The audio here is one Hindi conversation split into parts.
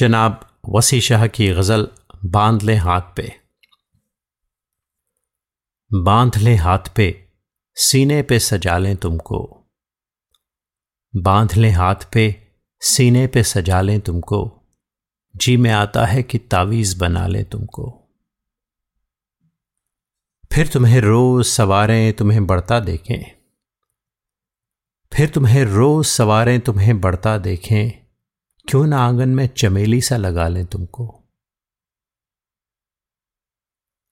जनाब वसी शाह की गज़ल बाँध ले हाथ पे। बाँध ले हाथ पे, सीने पे सजा लें तुमको। बाँध ले हाथ पे, सीने पे सजा लें तुमको। जी में आता है कि तावीज़ बना लें तुमको। फिर तुम्हें रोज सवारें तुम्हें बढ़ता देखें। फिर तुम्हें रोज सवारें तुम्हें बढ़ता देखें। क्यों ना आँगन में चमेली सा लगा लें तुमको?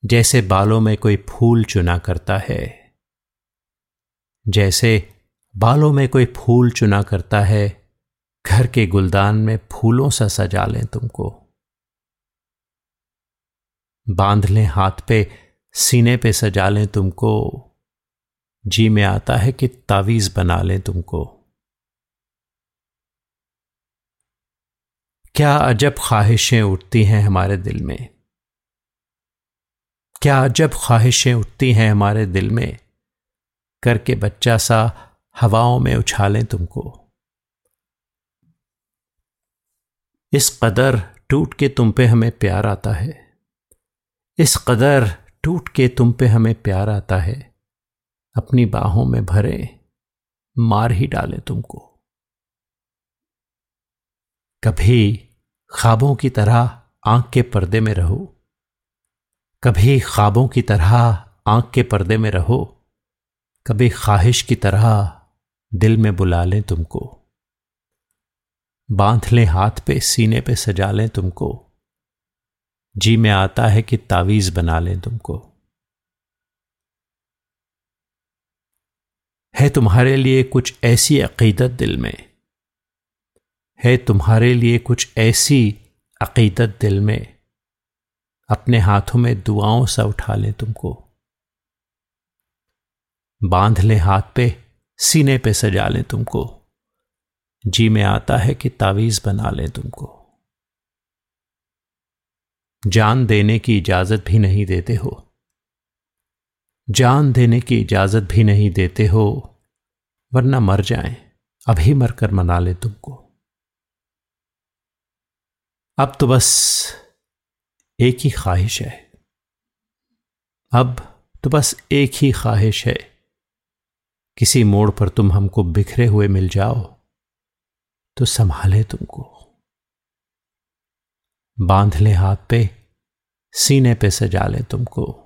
जैसे बालों में कोई फूल चुना करता है, जैसे बालों में कोई फूल चुना करता है, घर के गुलदान में फूलों सा सजा लें तुमको। बाँध लें हाथ पे, सीने पे सजा लें तुमको। जी में आता है कि तावीज बना लें तुमको। क्या अजब ख्वाहिशें उठती हैं हमारे दिल में? क्या अजब ख्वाहिशें उठती हैं हमारे दिल में? करके बच्चा सा हवाओं में उछालें तुमको। इस कदर टूट के तुम पे हमें प्यार आता है। इस कदर टूट के तुम पे हमें प्यार आता है। अपनी बाहों में भरे मार ही डालें तुमको। कभी ख्वाबों की तरह आँख के पर्दे में रहो। कभी ख्वाबों की तरह आँख के पर्दे में रहो। कभी ख्वाहिश की तरह दिल में बुला लें तुमको। बाँध लें हाथ पे, सीने पे सजा लें तुमको। जी में आता है कि तावीज बना लें तुमको। है तुम्हारे लिए कुछ ऐसी अकीदत दिल में? है तुम्हारे लिए कुछ ऐसी अकीदत दिल में? अपने हाथों में दुआओं सा उठा लें तुमको। बाँध ले हाथ पे, सीने पे सजा लें तुमको। जी में आता है कि तावीज बना लें तुमको। जान देने की इजाज़त भी नहीं देते हो। जान देने की इजाज़त भी नहीं देते हो, वरना मर जाएँ। अभी मरकर मना ले तुमको। अब तो बस एक ही ख्वाहिश है। अब तो बस एक ही ख्वाहिश है। किसी मोड़ पर तुम हमको बिखरे हुए मिल जाओ तो संभाले तुमको। बाँध ले हाथ पे, सीने पे सजा ले तुमको।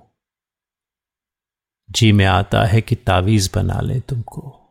जी में आता है कि तावीज बना ले तुमको।